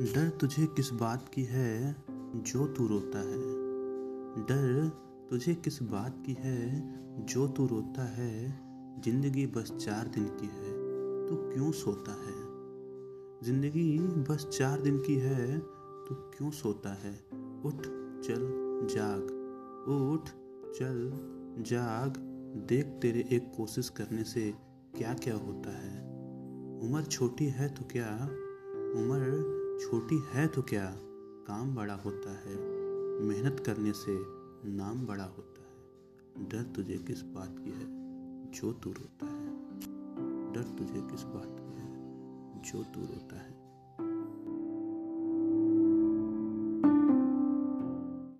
डर तुझे किस बात की है जो तू रोता है? डर तुझे किस बात की है जो तू रोता है? ज़िंदगी बस चार दिन की है, तू क्यों सोता है? ज़िंदगी बस चार दिन की है, तू क्यों सोता है? उठ, चल, जाग। उठ, चल, जाग। देख तेरे एक कोशिश करने से क्या क्या होता है। उम्र छोटी है तो क्या? उम्र छोटी है तो क्या काम बड़ा होता है? मेहनत करने से नाम बड़ा होता है। डर तुझे किस बात की है? जो तू रोता है। डर तुझे किस बात की है? जो तू रोता है।